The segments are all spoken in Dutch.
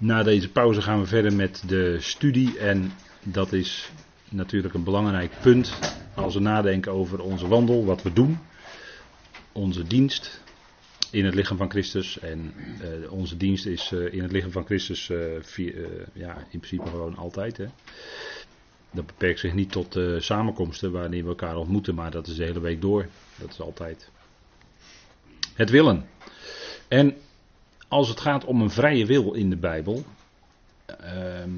Na deze pauze gaan we verder met de studie en dat is natuurlijk een belangrijk punt als we nadenken over onze wandel, wat we doen, onze dienst in het lichaam van Christus. En uh, onze dienst is uh, in het lichaam van Christus via, ja, in principe gewoon altijd. Hè. Dat beperkt zich niet tot samenkomsten wanneer we elkaar ontmoeten, maar dat is de hele week door. Dat is altijd. Het willen. En als het gaat om een vrije wil in de Bijbel, ehm,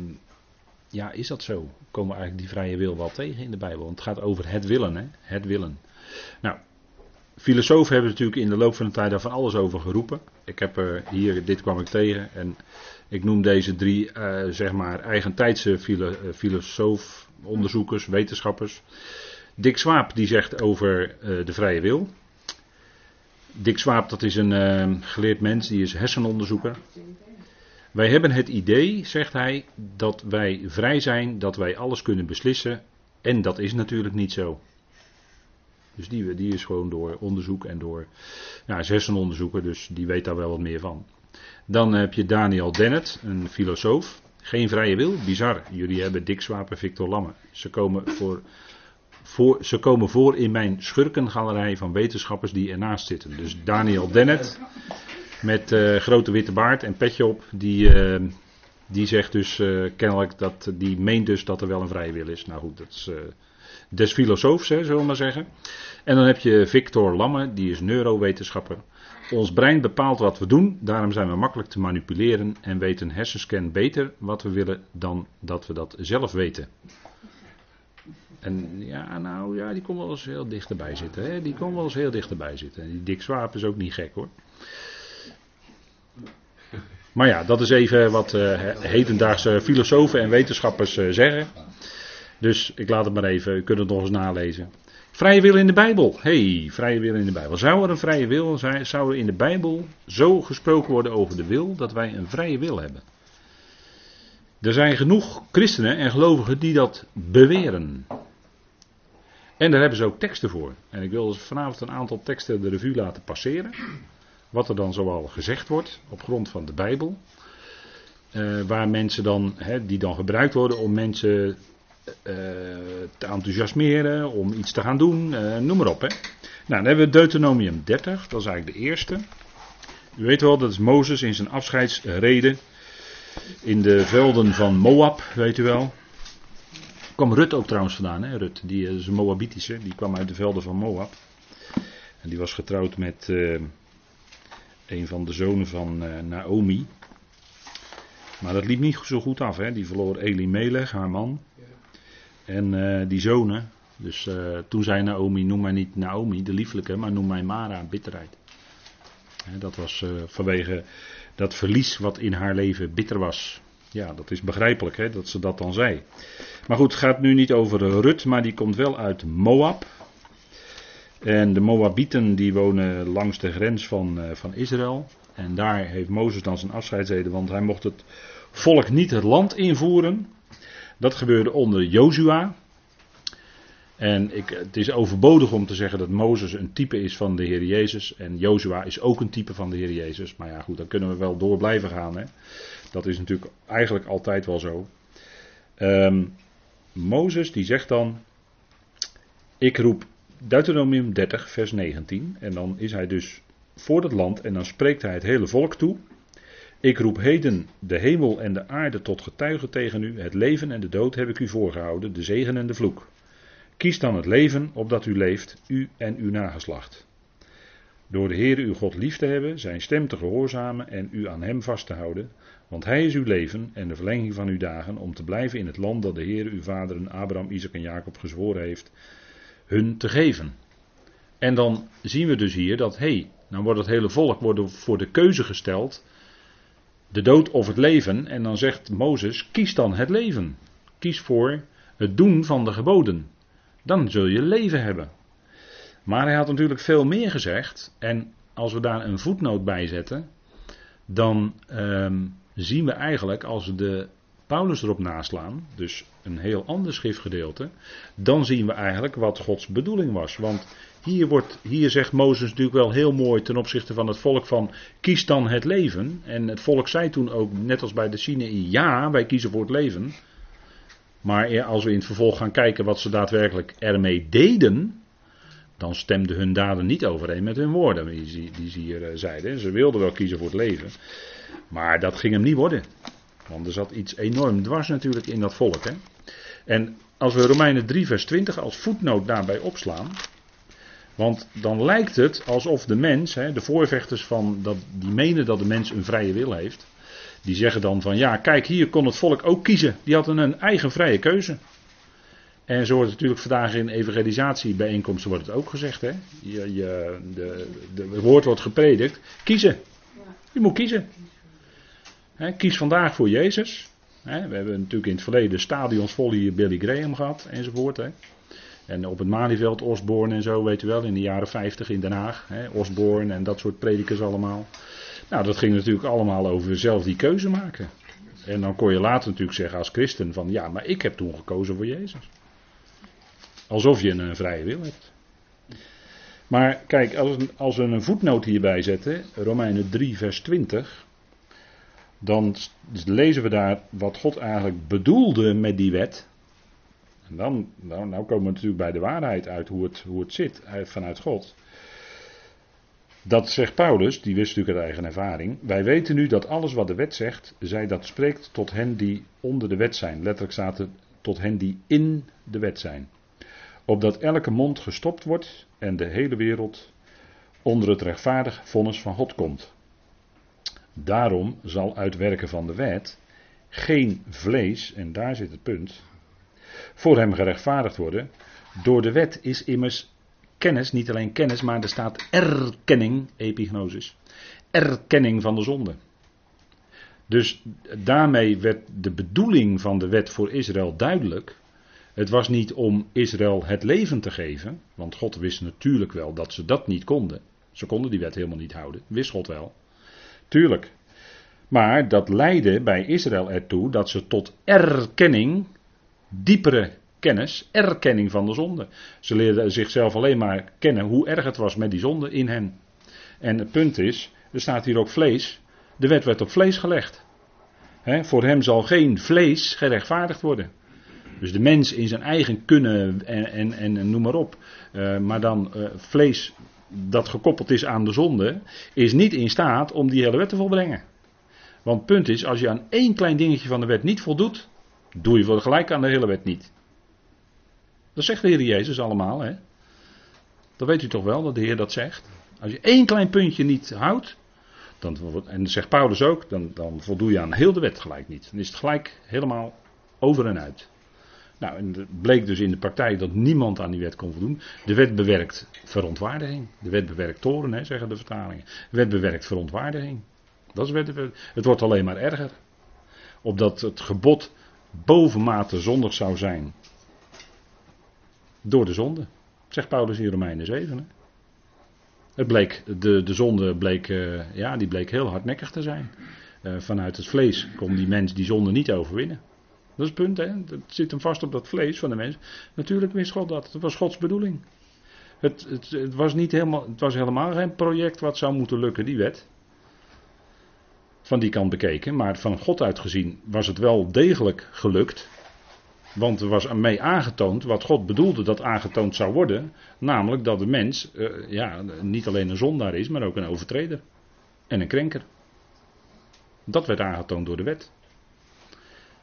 ja, is dat zo? Komen we eigenlijk die vrije wil wel tegen in de Bijbel? Want het gaat over het willen, hè? Het willen. Nou, filosofen hebben natuurlijk in de loop van de tijd daar van alles over geroepen. Ik heb er hier, dit kwam ik tegen, en ik noem deze drie, uh, zeg maar, eigentijdse filo uh, filosoof, onderzoekers, wetenschappers. Dick Swaap die zegt over de vrije wil. Dick Swaap, dat is een uh, geleerd mens, die is hersenonderzoeker. Wij hebben het idee, zegt hij, dat wij vrij zijn, dat wij alles kunnen beslissen. En dat is natuurlijk niet zo. Dus die, die is gewoon door onderzoek en door. Ja, is hersenonderzoeker, dus die weet daar wel wat meer van. Dan heb je Daniel Dennett, een filosoof. Geen vrije wil, bizar. Jullie hebben Dick Swaap en Victor Lamme. Ze komen voor voor, ze komen voor in mijn schurkengalerij van wetenschappers die ernaast zitten. Dus Daniel Dennett met uh, grote witte baard en petje op, die, uh, die zegt dus uh, kennelijk dat, die meent dus dat er wel een vrije wil is. Nou goed, dat is des filosoofs, hè, zullen we maar zeggen. En dan heb je Victor Lamme, die is neurowetenschapper. Ons brein bepaalt wat we doen, daarom zijn we makkelijk te manipuleren en weten hersenscan beter wat we willen dan dat we dat zelf weten. En ja, nou ja, die komt wel eens heel dichterbij zitten. Hè? Die komt wel eens heel dichterbij zitten. En die Dick Swaap is ook niet gek hoor. Maar ja, dat is even wat uh, hedendaagse filosofen en wetenschappers uh, zeggen. Dus ik laat het maar even, u kunt het nog eens nalezen. Vrije wil in de Bijbel. hey, vrije wil in de Bijbel. Zou er een vrije wil zijn? Zou er in de Bijbel zo gesproken worden over de wil dat wij een vrije wil hebben? Er zijn genoeg christenen en gelovigen die dat beweren. En daar hebben ze ook teksten voor. En ik wil dus vanavond een aantal teksten de revue laten passeren. Wat er dan zoal gezegd wordt op grond van de Bijbel. Uh, waar mensen dan, die dan gebruikt worden om mensen uh, te enthousiasmeren, om iets te gaan doen, uh, noem maar op. Hè. Nou, dan hebben we Deuteronomium 30, dat is eigenlijk de eerste. U weet wel, dat is Mozes in zijn afscheidsreden in de velden van Moab, weet u wel kwam Rut ook trouwens vandaan, hè? Rut, die is een Moabitische, die kwam uit de velden van Moab. En die was getrouwd met uh, een van de zonen van uh, Naomi. Maar dat liep niet zo goed af, hè? Die verloor Elimelech, haar man. En die zonen. Dus toen zei Naomi, noem mij niet Naomi, de lieflijke, maar noem mij Mara, bitterheid. Hè, dat was vanwege dat verlies wat in haar leven bitter was. Ja, dat is begrijpelijk hè, dat ze dat dan zei. Maar goed, het gaat nu niet over Rut, maar die komt wel uit Moab. En de Moabieten die wonen langs de grens van, uh, van Israël. En daar heeft Mozes dan zijn afscheidsreden, want hij mocht het volk niet het land invoeren. Dat gebeurde onder Jozua. En ik, het is overbodig om te zeggen dat Mozes een type is van de Heer Jezus. En Jozua is ook een type van de Heer Jezus. Maar ja, goed, dan kunnen we wel door blijven gaan. Hè. Dat is natuurlijk eigenlijk altijd wel zo. Um, Mozes die zegt dan, ik roep Deuteronomium 30 vers 19 en dan is hij dus voor het land en dan spreekt hij het hele volk toe. Ik roep heden de hemel en de aarde tot getuigen tegen u, het leven en de dood heb ik u voorgehouden, de zegen en de vloek. Kies dan het leven, opdat u leeft, u en uw nageslacht. Door de Heer uw God lief te hebben, zijn stem te gehoorzamen en u aan hem vast te houden, want hij is uw leven en de verlenging van uw dagen om te blijven in het land dat de Heer uw vaderen Abraham, Isaac en Jacob gezworen heeft hun te geven. En dan zien we dus hier dat, hé, hey, dan wordt het hele volk voor de keuze gesteld, de dood of het leven. En dan zegt Mozes, kies dan het leven. Kies voor het doen van de geboden. Dan zul je leven hebben. Maar hij had natuurlijk veel meer gezegd. En als we daar een voetnoot bij zetten, dan um, zien we eigenlijk als we de Paulus erop naslaan, dus een heel ander schriftgedeelte, dan zien we eigenlijk wat Gods bedoeling was. Want hier, wordt, hier zegt Mozes natuurlijk wel heel mooi ten opzichte van het volk van kies dan het leven. En het volk zei toen ook, net als bij de Sinai, ja, wij kiezen voor het leven. Maar als we in het vervolg gaan kijken wat ze daadwerkelijk ermee deden, dan stemden hun daden niet overeen met hun woorden, die, die ze hier eh, zeiden. Ze wilden wel kiezen voor het leven, maar dat ging hem niet worden. Want er zat iets enorm dwars natuurlijk in dat volk. Hè? En als we Romeinen 3, vers 20 als voetnoot daarbij opslaan. Want dan lijkt het alsof de mens, hè, de voorvechters van dat, die menen dat de mens een vrije wil heeft. Die zeggen dan van ja, kijk hier kon het volk ook kiezen. Die hadden een eigen vrije keuze. En zo wordt natuurlijk vandaag in evangelisatiebijeenkomsten wordt het ook gezegd. Hè? Je, je, de, de, het woord wordt gepredikt. Kiezen. Je moet kiezen. kies vandaag voor Jezus. we hebben natuurlijk in het verleden stadions vol hier Billy Graham gehad enzovoort. En op het Malieveld, Osborne en zo, weet u wel, in de jaren 50 in Den Haag. Osborne en dat soort predikers allemaal. Nou, dat ging natuurlijk allemaal over zelf die keuze maken. En dan kon je later natuurlijk zeggen als christen van ja, maar ik heb toen gekozen voor Jezus. Alsof je een vrije wil hebt. Maar kijk, als, als we een voetnoot hierbij zetten, Romeinen 3, vers 20, dan lezen we daar wat God eigenlijk bedoelde met die wet. En dan nou, nou komen we natuurlijk bij de waarheid uit hoe het, hoe het zit vanuit God. Dat zegt Paulus, die wist natuurlijk uit eigen ervaring. Wij weten nu dat alles wat de wet zegt, zij dat spreekt tot hen die onder de wet zijn. Letterlijk staat het tot hen die in de wet zijn. Opdat elke mond gestopt wordt en de hele wereld onder het rechtvaardig vonnis van God komt. Daarom zal uit werken van de wet geen vlees, en daar zit het punt, voor hem gerechtvaardigd worden. Door de wet is immers kennis, niet alleen kennis, maar er staat erkenning, epignosis, erkenning van de zonde. Dus daarmee werd de bedoeling van de wet voor Israël duidelijk. Het was niet om Israël het leven te geven, want God wist natuurlijk wel dat ze dat niet konden. Ze konden die wet helemaal niet houden, wist God wel. Tuurlijk. Maar dat leidde bij Israël ertoe dat ze tot erkenning, diepere kennis, erkenning van de zonde. Ze leerden zichzelf alleen maar kennen hoe erg het was met die zonde in hen. En het punt is, er staat hier ook vlees. De wet werd op vlees gelegd. voor hem zal geen vlees gerechtvaardigd worden. Dus de mens in zijn eigen kunnen en, en, en noem maar op. Uh, maar dan uh, vlees dat gekoppeld is aan de zonde, is niet in staat om die hele wet te volbrengen. Want het punt is, als je aan één klein dingetje van de wet niet voldoet, doe je voor gelijk aan de hele wet niet. Dat zegt de Heer Jezus allemaal, hè? Dat weet u toch wel, dat de Heer dat zegt. Als je één klein puntje niet houdt, dan, en zegt Paulus ook, dan, dan voldoe je aan heel de wet gelijk niet. Dan is het gelijk helemaal over en uit. Nou, en het bleek dus in de praktijk dat niemand aan die wet kon voldoen. De wet bewerkt verontwaardiging. De wet bewerkt toren, hè, zeggen de vertalingen. De wet bewerkt verontwaardiging. Dat is wet, het wordt alleen maar erger. Opdat het gebod bovenmate zondig zou zijn. Door de zonde. Zegt Paulus in Romeinen 7. Hè. Het bleek, de, de zonde bleek, uh, ja, die bleek heel hardnekkig te zijn. Uh, vanuit het vlees kon die mens die zonde niet overwinnen. Dat is het punt, hè? Dat zit hem vast op dat vlees van de mens. Natuurlijk wist God dat. Dat was Gods bedoeling. Het, het, het, was niet helemaal, het was helemaal geen project wat zou moeten lukken, die wet. Van die kant bekeken. Maar van God uitgezien was het wel degelijk gelukt. Want er was mee aangetoond wat God bedoelde dat aangetoond zou worden. Namelijk dat de mens uh, ja, niet alleen een zondaar is, maar ook een overtreder. En een krenker. Dat werd aangetoond door de wet.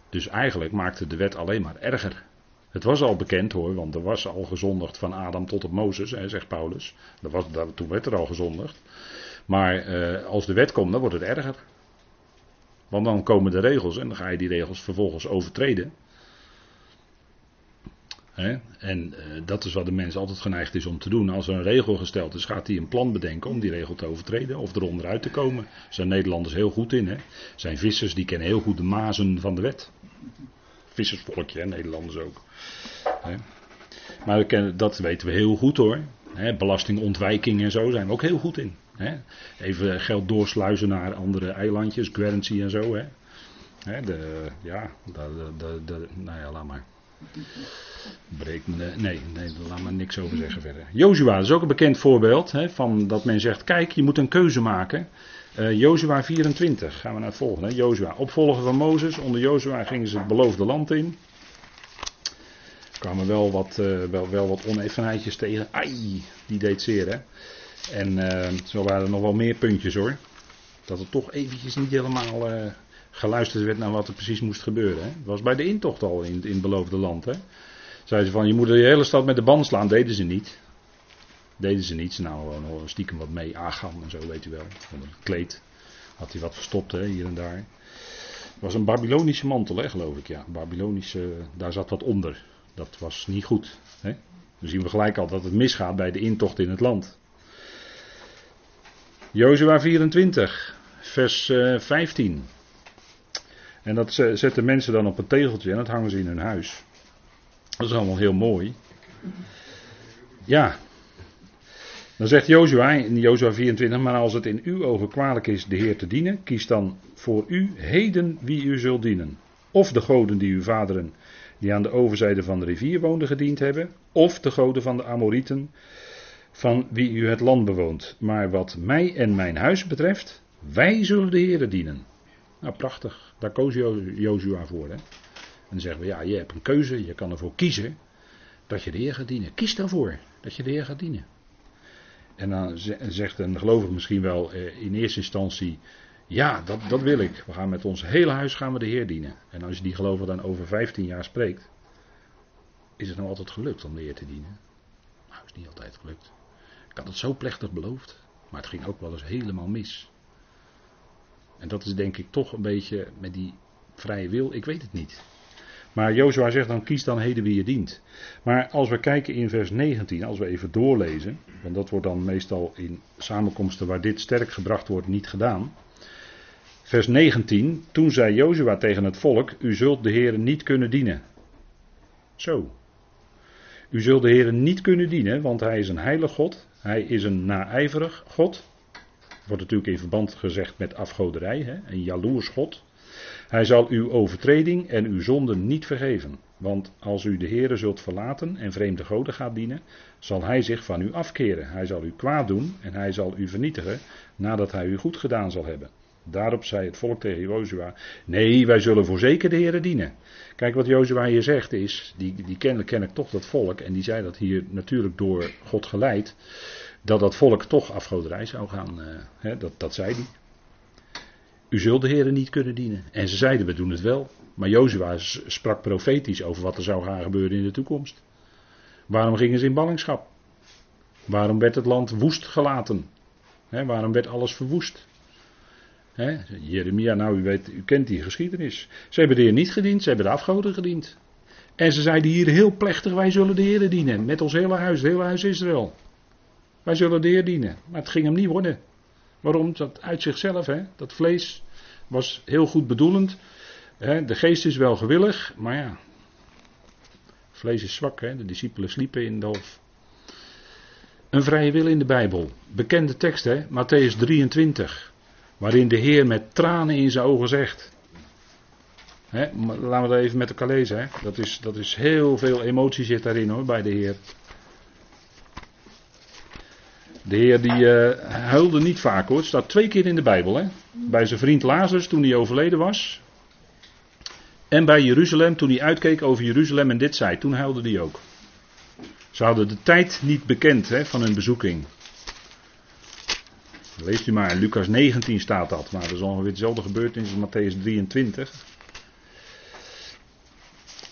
Dus eigenlijk maakte de wet alleen maar erger. Het was al bekend hoor, want er was al gezondigd van Adam tot op Mozes, hè, zegt Paulus. Dat was, dat, toen werd er al gezondigd. Maar eh, als de wet komt, dan wordt het erger. Want dan komen de regels en dan ga je die regels vervolgens overtreden. En uh, dat is wat de mens altijd geneigd is om te doen. Als er een regel gesteld is, gaat hij een plan bedenken om die regel te overtreden of eronder uit te komen. Daar zijn Nederlanders heel goed in. Hè? Zijn vissers die kennen heel goed de mazen van de wet. Vissersvolkje? Nederlanders ook. Maar dat weten we heel goed hoor. Belastingontwijking en zo zijn we ook heel goed in. Even geld doorsluizen naar andere eilandjes, Guernsey en zo. De, ja, de, de, de, nou ja, laat maar. Breek me nee, nee, laat maar niks over zeggen verder. Jozua, is ook een bekend voorbeeld hè, van dat men zegt: kijk, je moet een keuze maken. Uh, Jozua 24, gaan we naar het volgende. Jozua, opvolger van Mozes. Onder Jozua gingen ze het beloofde land in. Er kwamen wel wat, uh, wel, wel wat onevenheidjes tegen. Ai, die deed zeer hè. En uh, zo waren er nog wel meer puntjes hoor. Dat het toch eventjes niet helemaal geluisterd werd naar wat er precies moest gebeuren. Hè. Was bij de intocht al in, in het beloofde land. Hè. Zeiden ze van, je moet de hele stad met de band slaan. Deden ze niet. Deden ze niet. Ze namen gewoon stiekem wat mee. Agam en zo, weet u wel. Onder het kleed had hij wat verstopt hè, hier en daar. Het was een Babylonische mantel, hè, geloof ik. Ja, Babylonische, daar zat wat onder. Dat was niet goed. Hè. Dan zien we gelijk al dat het misgaat bij de intocht in het land. Jozua 24, vers 15. En dat zetten mensen dan op een tegeltje en dat hangen ze in hun huis. Dat is allemaal heel mooi. Ja. Dan zegt Jozua in Jozua 24, maar als het in uw ogen kwalijk is de Heer te dienen, kies dan voor u heden wie u zult dienen. Of de goden die uw vaderen, die aan de overzijde van de rivier woonden, gediend hebben, of de goden van de Amorieten, van wie u het land bewoont. Maar wat mij en mijn huis betreft, wij zullen de Heer dienen. Nou, prachtig. Daar koos Jozua voor. Hè? En dan zeggen we, ja, je hebt een keuze, je kan ervoor kiezen dat je de Heer gaat dienen. Kies daarvoor dat je de Heer gaat dienen. En dan zegt een gelovige misschien wel eh, in eerste instantie, ja, dat, dat wil ik. We gaan met ons hele huis gaan we de Heer dienen. En als je die gelovige dan over 15 jaar spreekt, is het nou altijd gelukt om de Heer te dienen? Nou, is niet altijd gelukt. Ik had het zo plechtig beloofd, maar het ging ook wel eens helemaal mis. En dat is denk ik toch een beetje met die vrije wil, ik weet het niet. Maar Jozua zegt dan kies dan heden wie je dient. Maar als we kijken in vers 19, als we even doorlezen, want dat wordt dan meestal in samenkomsten waar dit sterk gebracht wordt niet gedaan. Vers 19, toen zei Jozua tegen het volk, u zult de Heer niet kunnen dienen. Zo. U zult de Heer niet kunnen dienen, want hij is een heilig God, hij is een naijverig God. Wordt natuurlijk in verband gezegd met afgoderij, hè? een jaloers God. Hij zal uw overtreding en uw zonden niet vergeven. Want als u de Heere zult verlaten en vreemde goden gaat dienen, zal hij zich van u afkeren. Hij zal u kwaad doen en hij zal u vernietigen nadat hij u goed gedaan zal hebben. Daarop zei het volk tegen Jozua: Nee, wij zullen voorzeker de Heere dienen. Kijk wat Jozua hier zegt is, die, die ken ik toch dat volk, en die zei dat hier natuurlijk door God geleid dat dat volk toch afgoderij zou gaan. Uh, hè, dat, dat zei hij. U zult de heren niet kunnen dienen. En ze zeiden, we doen het wel. Maar Jozua sprak profetisch over wat er zou gaan gebeuren in de toekomst. Waarom gingen ze in ballingschap? Waarom werd het land woest gelaten? waarom werd alles verwoest? Jeremia, nou u, weet, u kent die geschiedenis. Ze hebben de Heer niet gediend, ze hebben de afgoden gediend. En ze zeiden hier heel plechtig, wij zullen de Heer dienen. Met ons hele huis, het hele huis Israël. Wij zullen de Heer dienen. Maar het ging hem niet worden. Waarom? Dat uit zichzelf, hè? dat vlees was heel goed bedoelend. Hè? De geest is wel gewillig, maar ja. Vlees is zwak, hè? de discipelen sliepen in de hof. Een vrije wil in de Bijbel. Bekende tekst, hè? Matthäus 23. Waarin de Heer met tranen in zijn ogen zegt. Hè? Laten we dat even met elkaar lezen. Hè? Dat, is, dat is heel veel emotie zit daarin hoor, bij de Heer. De Heer die uh, huilde niet vaak hoor. Het staat twee keer in de Bijbel. Hè? Bij zijn vriend Lazarus toen hij overleden was. En bij Jeruzalem toen hij uitkeek over Jeruzalem en dit zei. Toen huilde hij ook. Ze hadden de tijd niet bekend hè, van hun bezoeking. Leest u maar, in Lucas 19 staat dat. Maar dat is ongeveer hetzelfde gebeurd in Matthäus 23.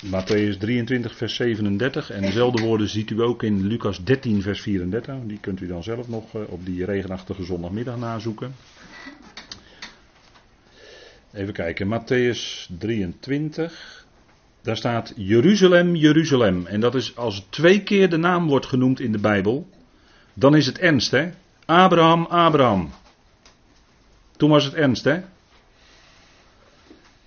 Matthäus 23, vers 37. En dezelfde woorden ziet u ook in Lucas 13, vers 34. Die kunt u dan zelf nog eh, op die regenachtige zondagmiddag nazoeken. Even kijken, Matthäus 23. Daar staat Jeruzalem, Jeruzalem. En dat is als twee keer de naam wordt genoemd in de Bijbel. Dan is het ernst, hè? Abraham, Abraham. Toen was het ernst, hè?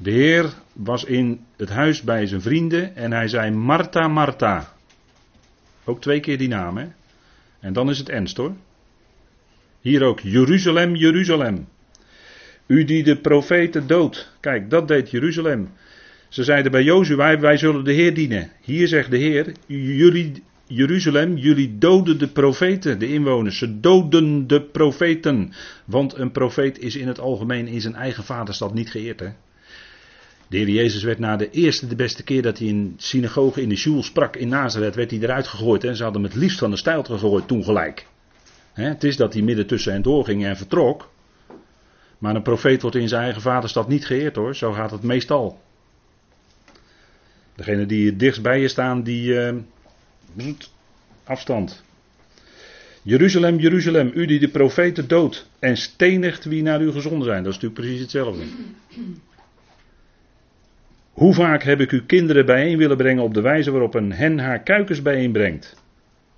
De Heer was in het huis bij zijn vrienden en hij zei Martha, Martha. Ook twee keer die naam, hè? En dan is het ernst hoor. Hier ook Jeruzalem, Jeruzalem. U die de profeten doodt. Kijk, dat deed Jeruzalem. Ze zeiden bij Jozua, wij zullen de Heer dienen. Hier zegt de Heer, jullie, Jeruzalem, jullie doden de profeten, de inwoners. Ze doden de profeten. Want een profeet is in het algemeen in zijn eigen vaderstad niet geëerd. Hè? De Heer Jezus werd na de eerste, de beste keer dat hij in synagoge in de Sjoel sprak in Nazareth, werd hij eruit gegooid. En ze hadden hem het liefst van de stijl gegooid toen gelijk. het is dat hij midden tussen hen doorging en vertrok. Maar een profeet wordt in zijn eigen vaderstad niet geëerd hoor, zo gaat het meestal. Degene die het dichtst bij je staan, die uh, afstand. Jeruzalem, Jeruzalem, u die de profeten doodt en stenigt wie naar u gezonden zijn. Dat is natuurlijk precies hetzelfde. Hoe vaak heb ik uw kinderen bijeen willen brengen op de wijze waarop een hen haar kuikens bijeenbrengt?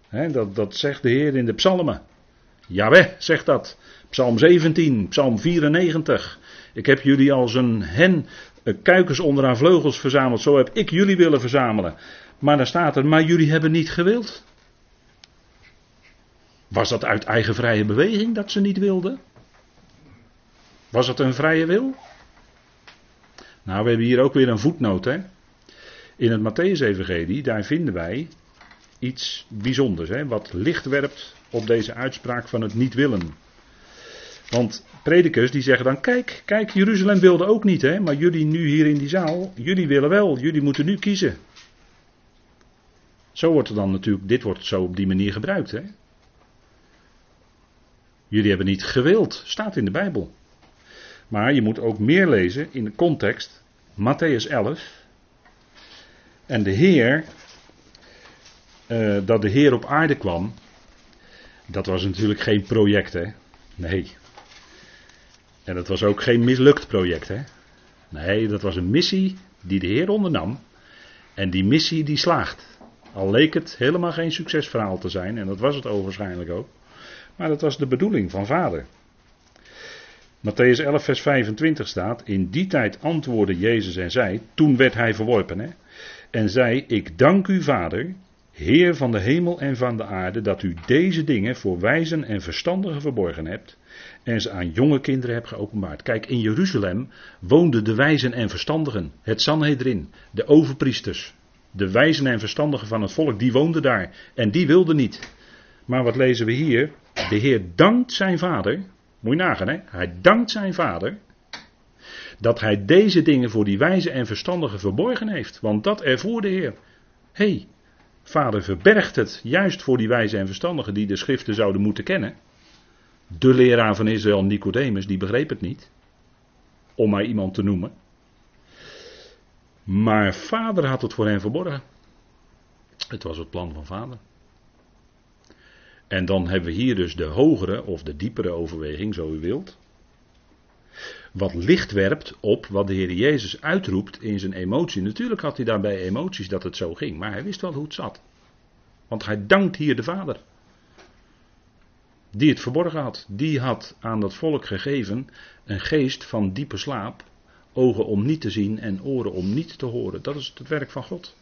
He, dat, dat zegt de Heer in de psalmen. Jawel, zegt dat. Psalm 17, Psalm 94. Ik heb jullie als een hen eh, kuikens onder haar vleugels verzameld. Zo heb ik jullie willen verzamelen. Maar dan staat er, maar jullie hebben niet gewild. Was dat uit eigen vrije beweging dat ze niet wilden? Was het een vrije wil? Nou, we hebben hier ook weer een voetnoot. Hè? In het Matthäus-evangelie, daar vinden wij iets bijzonders. Hè? Wat licht werpt op deze uitspraak van het niet willen. Want predikers die zeggen dan, kijk, kijk, Jeruzalem wilde ook niet, hè, maar jullie nu hier in die zaal, jullie willen wel, jullie moeten nu kiezen. Zo wordt er dan natuurlijk, dit wordt zo op die manier gebruikt, hè. Jullie hebben niet gewild, staat in de Bijbel. Maar je moet ook meer lezen in de context, Matthäus 11. En de Heer, uh, dat de Heer op aarde kwam, dat was natuurlijk geen project, hè. Nee, en dat was ook geen mislukt project, hè? Nee, dat was een missie die de Heer ondernam. En die missie die slaagt. Al leek het helemaal geen succesverhaal te zijn, en dat was het waarschijnlijk ook. Maar dat was de bedoeling van vader. Matthäus 11, vers 25 staat: In die tijd antwoordde Jezus en zei: Toen werd hij verworpen, hè? En zei: Ik dank u, vader, Heer van de hemel en van de aarde, dat u deze dingen voor wijzen en verstandigen verborgen hebt en ze aan jonge kinderen hebt geopenbaard. Kijk, in Jeruzalem woonden de wijzen en verstandigen, het Sanhedrin, de overpriesters, de wijzen en verstandigen van het volk, die woonden daar en die wilden niet. Maar wat lezen we hier? De Heer dankt zijn vader, moet je nagaan hè, hij dankt zijn vader dat hij deze dingen voor die wijzen en verstandigen verborgen heeft, want dat ervoor de Heer. Hé, hey, vader verbergt het juist voor die wijzen en verstandigen die de schriften zouden moeten kennen. De leraar van Israël, Nicodemus, die begreep het niet. Om maar iemand te noemen. Maar vader had het voor hen verborgen. Het was het plan van vader. En dan hebben we hier dus de hogere of de diepere overweging, zo u wilt. Wat licht werpt op wat de Heer Jezus uitroept in zijn emotie. Natuurlijk had hij daarbij emoties dat het zo ging, maar hij wist wel hoe het zat. Want hij dankt hier de Vader die het verborgen had. Die had aan dat volk gegeven een geest van diepe slaap, ogen om niet te zien en oren om niet te horen. Dat is het werk van God.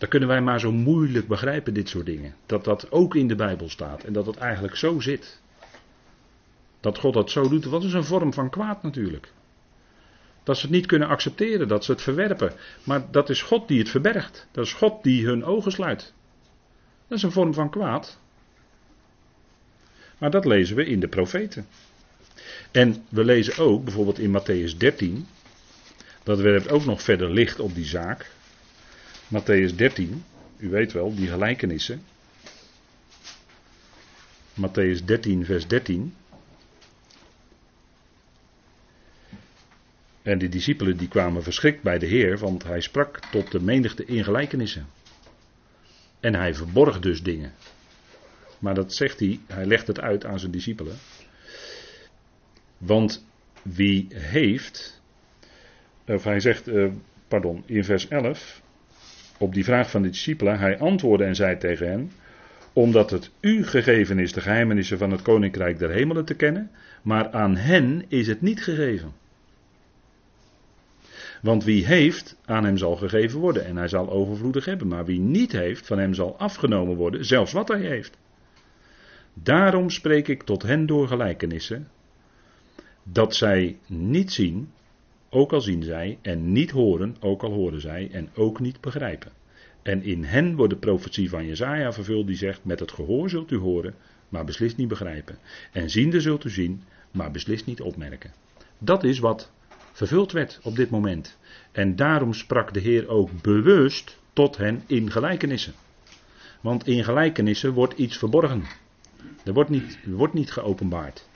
Dat kunnen wij maar zo moeilijk begrijpen, dit soort dingen. Dat dat ook in de Bijbel staat en dat het eigenlijk zo zit. Dat God dat zo doet, wat is een vorm van kwaad natuurlijk. Dat ze het niet kunnen accepteren, dat ze het verwerpen. Maar dat is God die het verbergt. Dat is God die hun ogen sluit. Dat is een vorm van kwaad. Maar dat lezen we in de profeten. En we lezen ook bijvoorbeeld in Matthäus 13. Dat werpt ook nog verder licht op die zaak. Matthäus 13, u weet wel, die gelijkenissen. Matthäus 13, vers 13. En de discipelen die kwamen verschrikt bij de Heer, want hij sprak tot de menigte in gelijkenissen. En hij verborg dus dingen. Maar dat zegt hij, hij legt het uit aan zijn discipelen. Want wie heeft, of hij zegt, uh, pardon, in vers 11, op die vraag van de discipelen, hij antwoordde en zei tegen hen, omdat het u gegeven is de geheimenissen van het koninkrijk der hemelen te kennen, maar aan hen is het niet gegeven. Want wie heeft, aan hem zal gegeven worden en hij zal overvloedig hebben. Maar wie niet heeft, van hem zal afgenomen worden, zelfs wat hij heeft. Daarom spreek ik tot hen door gelijkenissen, dat zij niet zien, ook al zien zij, en niet horen, ook al horen zij, en ook niet begrijpen. En in hen wordt de profetie van Jezaja vervuld die zegt, met het gehoor zult u horen, maar beslist niet begrijpen. En ziende zult u zien, maar beslist niet opmerken. Dat is wat vervuld werd op dit moment. En daarom sprak de Heer ook bewust tot hen in gelijkenissen. Want in gelijkenissen wordt iets verborgen. Er wordt niet, wordt niet geopenbaard.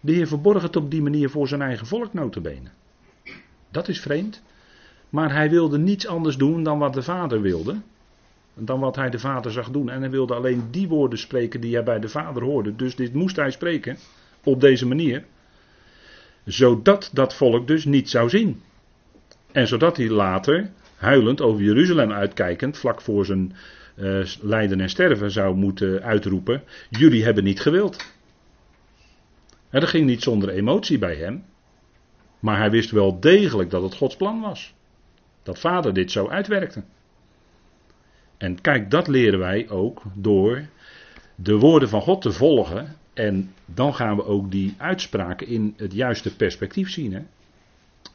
De Heer verborg het op die manier voor zijn eigen volk notabene. Dat is vreemd. Maar hij wilde niets anders doen dan wat de vader wilde. Dan wat hij de vader zag doen. En hij wilde alleen die woorden spreken die hij bij de vader hoorde. Dus dit moest hij spreken. Op deze manier. Zodat dat volk dus niet zou zien. En zodat hij later, huilend over Jeruzalem uitkijkend, vlak voor zijn uh, lijden en sterven zou moeten uitroepen: Jullie hebben niet gewild. En dat ging niet zonder emotie bij hem. Maar hij wist wel degelijk dat het Gods plan was. Dat vader dit zo uitwerkte. En kijk, dat leren wij ook door de woorden van God te volgen. En dan gaan we ook die uitspraken in het juiste perspectief zien. Hè?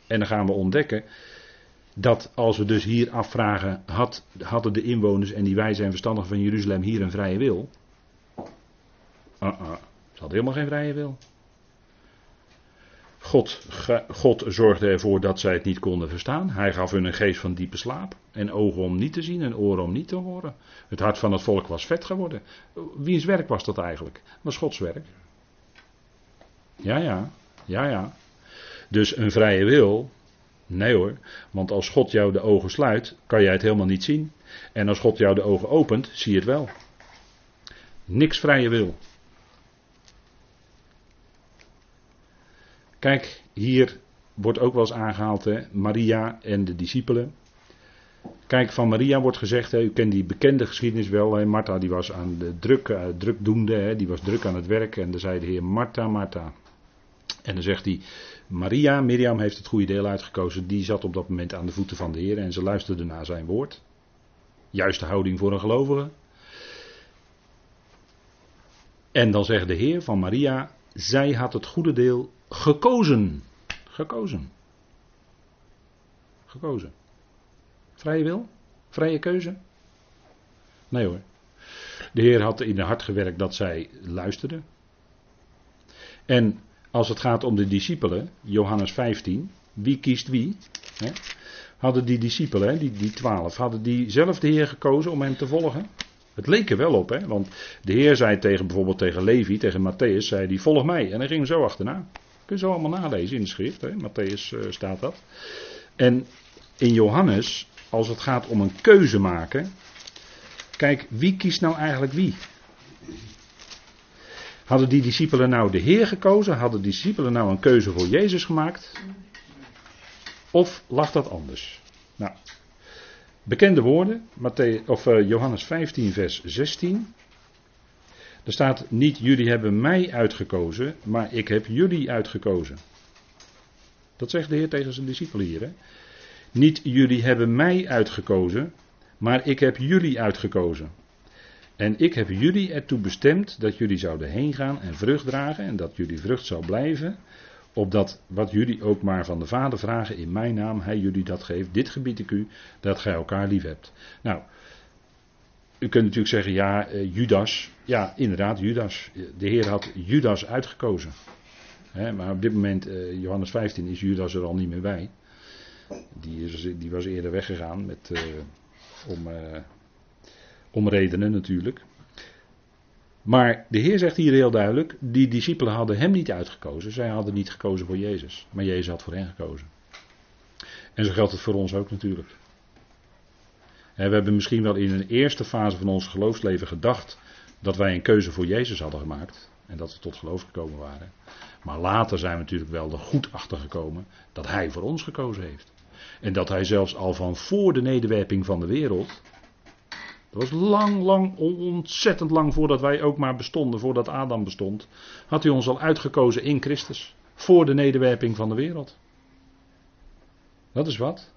En dan gaan we ontdekken dat als we dus hier afvragen, had, hadden de inwoners en die wijze en verstandigen van Jeruzalem hier een vrije wil? -uh, ze hadden helemaal geen vrije wil. God, God zorgde ervoor dat zij het niet konden verstaan. Hij gaf hun een geest van diepe slaap. En ogen om niet te zien en oren om niet te horen. Het hart van het volk was vet geworden. Wiens werk was dat eigenlijk? Dat was Gods werk. Ja, ja, ja, ja. Dus een vrije wil, nee hoor. Want als God jou de ogen sluit, kan jij het helemaal niet zien. En als God jou de ogen opent, zie je het wel. Niks vrije wil. Kijk, hier wordt ook wel eens aangehaald, hè, Maria en de discipelen. Kijk, van Maria wordt gezegd, hè, u kent die bekende geschiedenis wel, hè, Martha die was aan de druk, uh, drukdoende, hè, die was druk aan het werk en dan zei de Heer, Martha, Martha. En dan zegt hij, Maria, Miriam heeft het goede deel uitgekozen, die zat op dat moment aan de voeten van de Heer en ze luisterde naar zijn woord. Juiste houding voor een gelovige. En dan zegt de Heer van Maria, zij had het goede deel gekozen. Gekozen. Gekozen. Vrije wil? Vrije keuze? Nee hoor. De Heer had in haar hart gewerkt dat zij luisterde. En als het gaat om de discipelen, Johannes 15, wie kiest wie? Hè? Hadden die discipelen, die, die twaalf, hadden die zelf de Heer gekozen om hem te volgen? Het leek er wel op, hè? want de Heer zei tegen bijvoorbeeld tegen Levi, tegen Matthäus, zei die volg mij. En hij ging zo achterna. Kun je zo allemaal nalezen in de schrift, hè? Matthäus uh, staat dat. En in Johannes, als het gaat om een keuze maken, kijk, wie kiest nou eigenlijk wie? Hadden die discipelen nou de Heer gekozen? Hadden die discipelen nou een keuze voor Jezus gemaakt? Of lag dat anders? Nou, bekende woorden, Matthäus, of uh, Johannes 15, vers 16. Er staat niet jullie hebben mij uitgekozen, maar ik heb jullie uitgekozen. Dat zegt de Heer tegen zijn discipelen hier. Hè? Niet jullie hebben mij uitgekozen, maar ik heb jullie uitgekozen. En ik heb jullie ertoe bestemd dat jullie zouden heen gaan en vrucht dragen en dat jullie vrucht zou blijven, opdat wat jullie ook maar van de Vader vragen in mijn naam, hij jullie dat geeft. Dit gebied ik u, dat gij elkaar lief hebt. Nou, u kunt natuurlijk zeggen, ja, uh, Judas. Ja, inderdaad, Judas. De Heer had Judas uitgekozen. maar op dit moment, uh, Johannes 15, is Judas er al niet meer bij. Die, die was eerder weggegaan met, uh, om, om redenen natuurlijk. Maar de Heer zegt hier heel duidelijk: die discipelen hadden hem niet uitgekozen. Zij hadden niet gekozen voor Jezus. Maar Jezus had voor hen gekozen. En zo geldt het voor ons ook natuurlijk. We hebben misschien wel in een eerste fase van ons geloofsleven gedacht dat wij een keuze voor Jezus hadden gemaakt. En dat we tot geloof gekomen waren. Maar later zijn we natuurlijk wel er goed achter gekomen dat Hij voor ons gekozen heeft. En dat Hij zelfs al van voor de nederwerping van de wereld. Dat was lang, lang, ontzettend lang voordat wij ook maar bestonden, voordat Adam bestond. Had Hij ons al uitgekozen in Christus. Voor de nederwerping van de wereld. Dat is wat.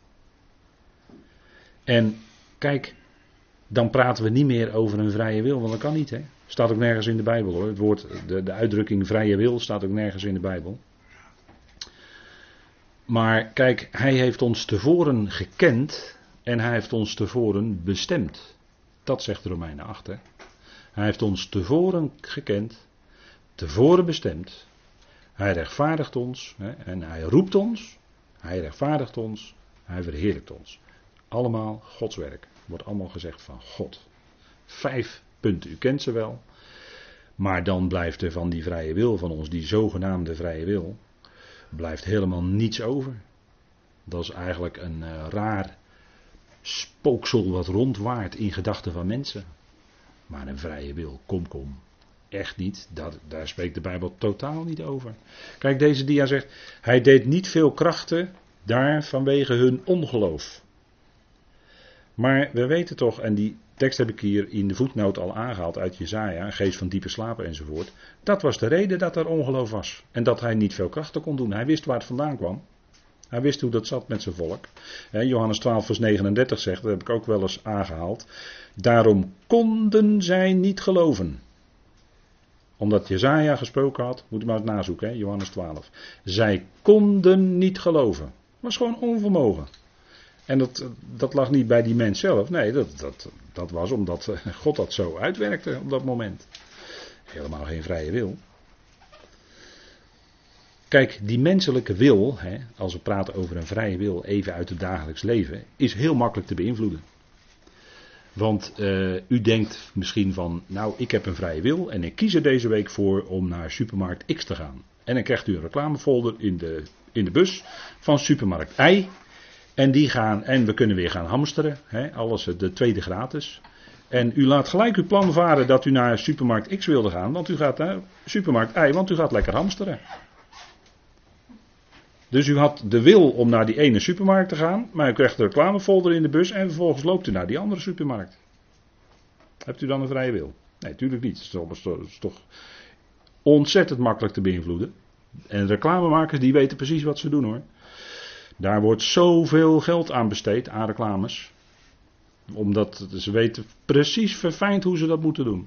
En Kijk, dan praten we niet meer over een vrije wil, want dat kan niet. Hè? Staat ook nergens in de Bijbel hoor. Het woord, de, de uitdrukking vrije wil staat ook nergens in de Bijbel. Maar kijk, hij heeft ons tevoren gekend en hij heeft ons tevoren bestemd. Dat zegt Romeinen 8. Hè? Hij heeft ons tevoren gekend, tevoren bestemd. Hij rechtvaardigt ons hè? en hij roept ons. Hij rechtvaardigt ons, hij verheerlijkt ons. Allemaal Gods werk. Wordt allemaal gezegd van God. Vijf punten, u kent ze wel. Maar dan blijft er van die vrije wil van ons, die zogenaamde vrije wil, blijft helemaal niets over. Dat is eigenlijk een uh, raar spooksel wat rondwaart in gedachten van mensen. Maar een vrije wil, kom kom. Echt niet, dat, daar spreekt de Bijbel totaal niet over. Kijk, deze dia zegt, hij deed niet veel krachten daar vanwege hun ongeloof. Maar we weten toch, en die tekst heb ik hier in de voetnoot al aangehaald uit Jezaja, geest van diepe slapen enzovoort. Dat was de reden dat er ongeloof was. En dat hij niet veel krachten kon doen. Hij wist waar het vandaan kwam. Hij wist hoe dat zat met zijn volk. Johannes 12, vers 39 zegt, dat heb ik ook wel eens aangehaald. Daarom konden zij niet geloven. Omdat Jezaja gesproken had, moet je maar eens nazoeken? Johannes 12. Zij konden niet geloven. was gewoon onvermogen. En dat, dat lag niet bij die mens zelf. Nee, dat, dat, dat was omdat eh, God dat zo uitwerkte op dat moment. Helemaal geen vrije wil. Kijk, die menselijke wil, hè, als we praten over een vrije wil, even uit het dagelijks leven, is heel makkelijk te beïnvloeden. Want uh, u denkt misschien van, nou, ik heb een vrije wil en ik kies er deze week voor om naar supermarkt X te gaan. En dan krijgt u een reclamefolder in de, in de bus van supermarkt Y. En die gaan, en we kunnen weer gaan hamsteren, hè, alles de tweede gratis. En u laat gelijk uw plan varen dat u naar supermarkt X wilde gaan, want u gaat naar supermarkt Y, want u gaat lekker hamsteren. Dus u had de wil om naar die ene supermarkt te gaan, maar u krijgt de reclamefolder in de bus en vervolgens loopt u naar die andere supermarkt. Hebt u dan een vrije wil? Nee, natuurlijk niet. Dat is toch ontzettend makkelijk te beïnvloeden. En reclamemakers die weten precies wat ze doen hoor. Daar wordt zoveel geld aan besteed, aan reclames. Omdat ze weten precies verfijnd hoe ze dat moeten doen.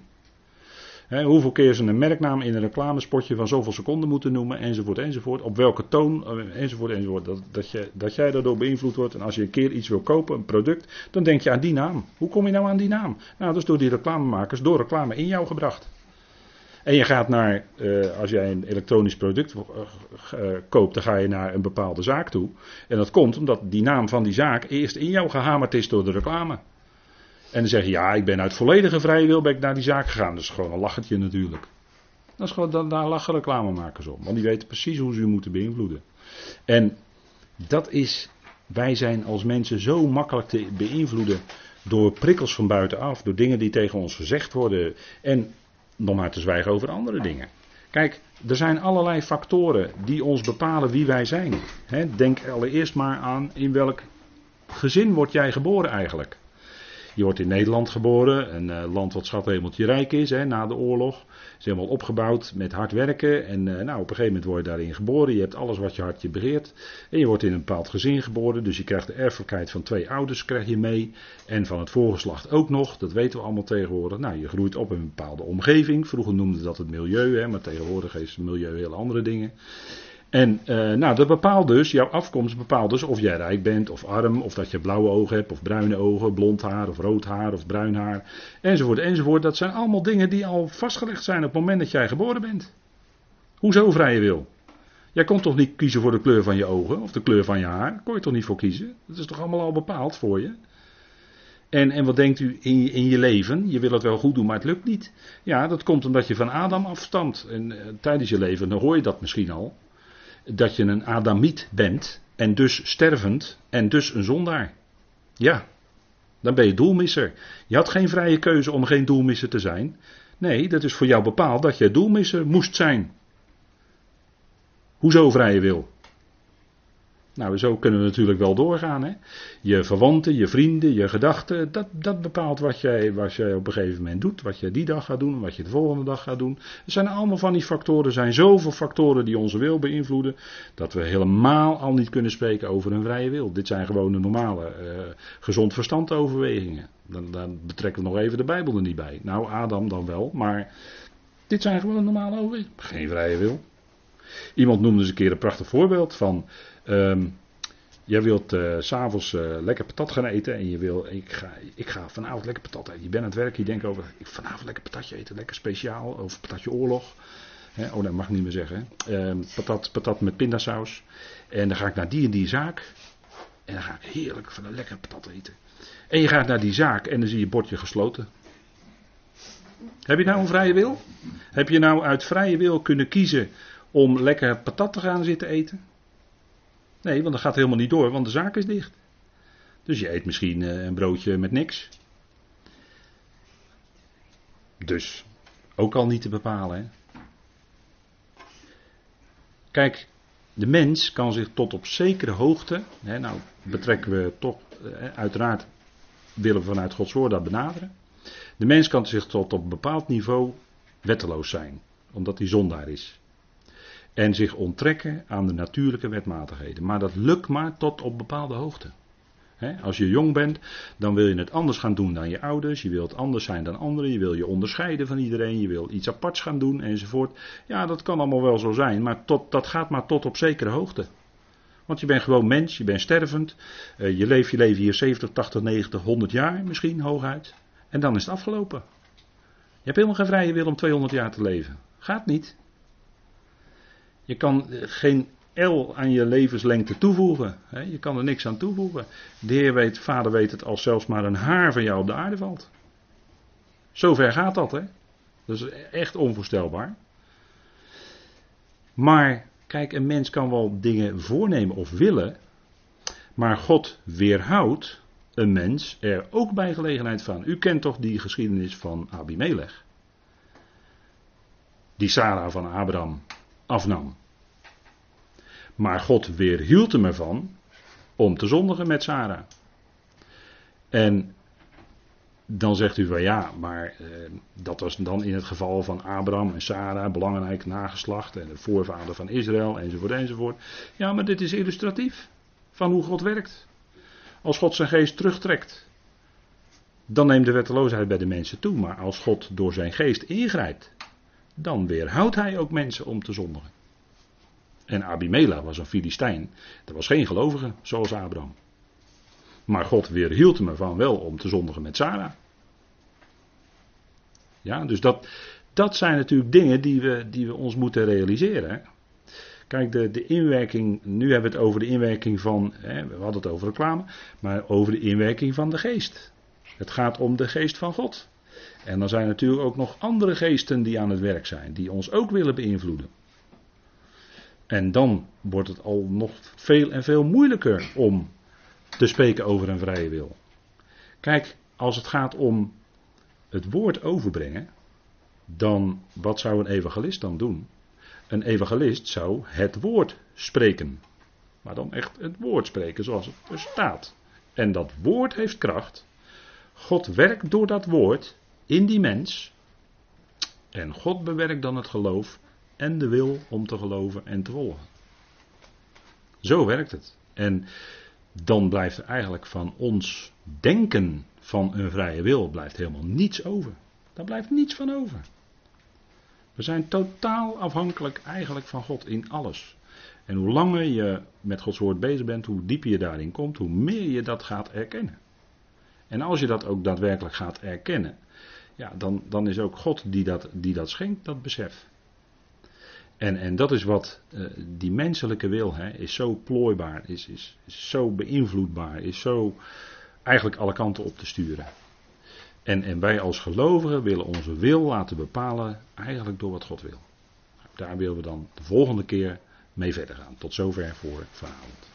hoeveel keer ze een merknaam in een reclamespotje van zoveel seconden moeten noemen, enzovoort, enzovoort. Op welke toon, eh, enzovoort, enzovoort. Dat, dat, dat jij daardoor beïnvloed wordt. En als je een keer iets wil kopen, een product, dan denk je aan die naam. Hoe kom je nou aan die naam? Nou, dat is door die reclamemakers, door reclame in jou gebracht. En je gaat naar, uh, als jij een elektronisch product uh, koopt, dan ga je naar een bepaalde zaak toe. En dat komt omdat die naam van die zaak eerst in jou gehamerd is door de reclame. En dan zeg je, ja, ik ben uit volledige vrije wil naar die zaak gegaan. Dat is gewoon een lachertje natuurlijk. Dat is gewoon, daar lachen reclamemakers om. Want die weten precies hoe ze u moeten beïnvloeden. En dat is, wij zijn als mensen zo makkelijk te beïnvloeden door prikkels van buitenaf, door dingen die tegen ons gezegd worden. En nog maar te zwijgen over andere dingen. Kijk, er zijn allerlei factoren die ons bepalen wie wij zijn. denk allereerst maar aan in welk gezin word jij geboren eigenlijk. Je wordt in Nederland geboren, een uh, land wat schathemeltje rijk is na de oorlog. Is helemaal opgebouwd met hard werken. En uh, nou, op een gegeven moment word je daarin geboren. Je hebt alles wat je hartje begeert. En je wordt in een bepaald gezin geboren. Dus je krijgt de erfelijkheid van twee ouders krijg je mee. En van het voorgeslacht ook nog. Dat weten we allemaal tegenwoordig. Nou, je groeit op in een bepaalde omgeving. Vroeger noemden dat het milieu, hè, maar tegenwoordig is het milieu heel andere dingen. En uh, nou, dat bepaalt dus, jouw afkomst bepaalt dus of jij rijk bent of arm, of dat je blauwe ogen hebt, of bruine ogen, blond haar, of rood haar, of bruin haar, enzovoort, enzovoort. Dat zijn allemaal dingen die al vastgelegd zijn op het moment dat jij geboren bent. Hoezo vrije wil? Jij kon toch niet kiezen voor de kleur van je ogen, of de kleur van je haar? Kon je toch niet voor kiezen? Dat is toch allemaal al bepaald voor je? En, en wat denkt u in je, in je leven? Je wil het wel goed doen, maar het lukt niet. Ja, dat komt omdat je van Adam afstamt. En uh, tijdens je leven, hoor je dat misschien al dat je een Adamiet bent en dus stervend en dus een zondaar. Ja, dan ben je doelmisser. Je had geen vrije keuze om geen doelmisser te zijn. Nee, dat is voor jou bepaald dat je doelmisser moest zijn. Hoezo vrije wil? Nou, zo kunnen we natuurlijk wel doorgaan. Hè? Je verwanten, je vrienden, je gedachten, dat, dat bepaalt wat jij, wat jij op een gegeven moment doet. Wat je die dag gaat doen, wat je de volgende dag gaat doen. Er zijn allemaal van die factoren, er zijn zoveel factoren die onze wil beïnvloeden, dat we helemaal al niet kunnen spreken over een vrije wil. Dit zijn gewoon de normale uh, gezond verstand overwegingen. Dan, dan betrekken we nog even de Bijbel er niet bij. Nou, Adam dan wel, maar dit zijn gewoon normale overwegingen. Geen vrije wil. Iemand noemde eens een keer een prachtig voorbeeld van. Ehm, jij wilt s s'avonds eh, lekker patat gaan eten en je wil, ik ga, ik ga vanavond lekker patat eten. Je bent aan het werk, je denkt over, ik vanavond lekker patatje eten, lekker speciaal, of patatje oorlog. Oh, dat mag ik niet meer zeggen. Ehm, patat, patat met pindasaus. En dan ga ik naar die en die zaak. En dan ga ik heerlijk van een lekker patat eten. En je gaat naar die zaak en dan zie je bordje gesloten. Heb je nou een vrije wil? Heb je nou uit vrije wil kunnen kiezen om lekker patat te gaan zitten eten? Nee, want dat gaat helemaal niet door, want de zaak is dicht. Dus je eet misschien eh, een broodje met niks. Dus, ook al niet te bepalen. Hè? Kijk, de mens kan zich tot op zekere hoogte, hè, nou betrekken we toch, eh, uiteraard willen we vanuit Gods woord dat benaderen. De mens kan zich tot op een bepaald niveau wetteloos zijn, omdat hij zondaar is. En zich onttrekken aan de natuurlijke wetmatigheden. Maar dat lukt maar tot op bepaalde hoogte. Als je jong bent, dan wil je het anders gaan doen dan je ouders. Je wilt anders zijn dan anderen. Je wil je onderscheiden van iedereen. Je wil iets aparts gaan doen enzovoort. Ja, dat kan allemaal wel zo zijn. Maar tot, dat gaat maar tot op zekere hoogte. Want je bent gewoon mens, je bent stervend. eh, je leeft je leven hier 70, 80, 90, 100 jaar misschien hooguit. En dan is het afgelopen. Je hebt helemaal geen vrije wil om 200 jaar te leven. Gaat niet. Je kan geen L aan je levenslengte toevoegen. hè. Je kan er niks aan toevoegen. De Heer weet, Vader weet het, als zelfs maar een haar van jou op de aarde valt. Zover gaat dat, hè? Dat is echt onvoorstelbaar. Maar, kijk, een mens kan wel dingen voornemen of willen. Maar God weerhoudt een mens er ook bij gelegenheid van. U kent toch die geschiedenis van Abimelech? Die Sarah van Abraham afnam. Maar God weerhield hem ervan om te zondigen met Sarah. En dan zegt u van ja, maar eh, dat was dan in het geval van Abraham en Sarah, belangrijk nageslacht en de voorvader van Israël enzovoort enzovoort. Ja, maar dit is illustratief van hoe God werkt. Als God zijn geest terugtrekt, dan neemt de wetteloosheid bij de mensen toe. Maar als God door zijn geest ingrijpt, dan weerhoudt hij ook mensen om te zondigen. En Abimela was een Filistijn. Dat was geen gelovige, zoals Abraham. Maar God weerhield hem ervan wel om te zondigen met Sarah. Ja, dus dat, dat zijn natuurlijk dingen die we, die we ons moeten realiseren. Kijk, de, de inwerking, nu hebben we het over de inwerking van, hè, we hadden het over reclame, maar over de inwerking van de geest. Het gaat om de geest van God. En dan zijn natuurlijk ook nog andere geesten die aan het werk zijn, die ons ook willen beïnvloeden. En dan wordt het al nog veel en veel moeilijker om te spreken over een vrije wil. Kijk, als het gaat om het woord overbrengen, dan wat zou een evangelist dan doen? Een evangelist zou het woord spreken. Maar dan echt het woord spreken zoals het er staat. En dat woord heeft kracht. God werkt door dat woord in die mens. En God bewerkt dan het geloof en de wil om te geloven en te volgen. Zo werkt het. En dan blijft er eigenlijk van ons denken van een vrije wil blijft helemaal niets over. Daar blijft niets van over. We zijn totaal afhankelijk eigenlijk van God in alles. En hoe langer je met Gods woord bezig bent, hoe dieper je daarin komt, hoe meer je dat gaat erkennen. En als je dat ook daadwerkelijk gaat erkennen, ja, dan, dan is ook God die dat, die dat schenkt, dat besef. En, en dat is wat eh, die menselijke wil hè, is zo plooibaar, is, is, zo beïnvloedbaar, is zo eigenlijk alle kanten op te sturen. En, en wij als gelovigen willen onze wil laten bepalen eigenlijk door wat God wil. Daar willen we dan de volgende keer mee verder gaan. Tot zover voor vanavond.